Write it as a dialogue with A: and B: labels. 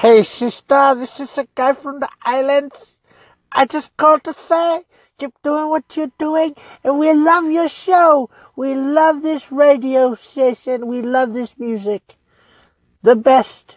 A: Hey sister, this is a guy from the islands. I just called to say, keep doing what you're doing and we love your show. We love this radio station. We love this music. The best.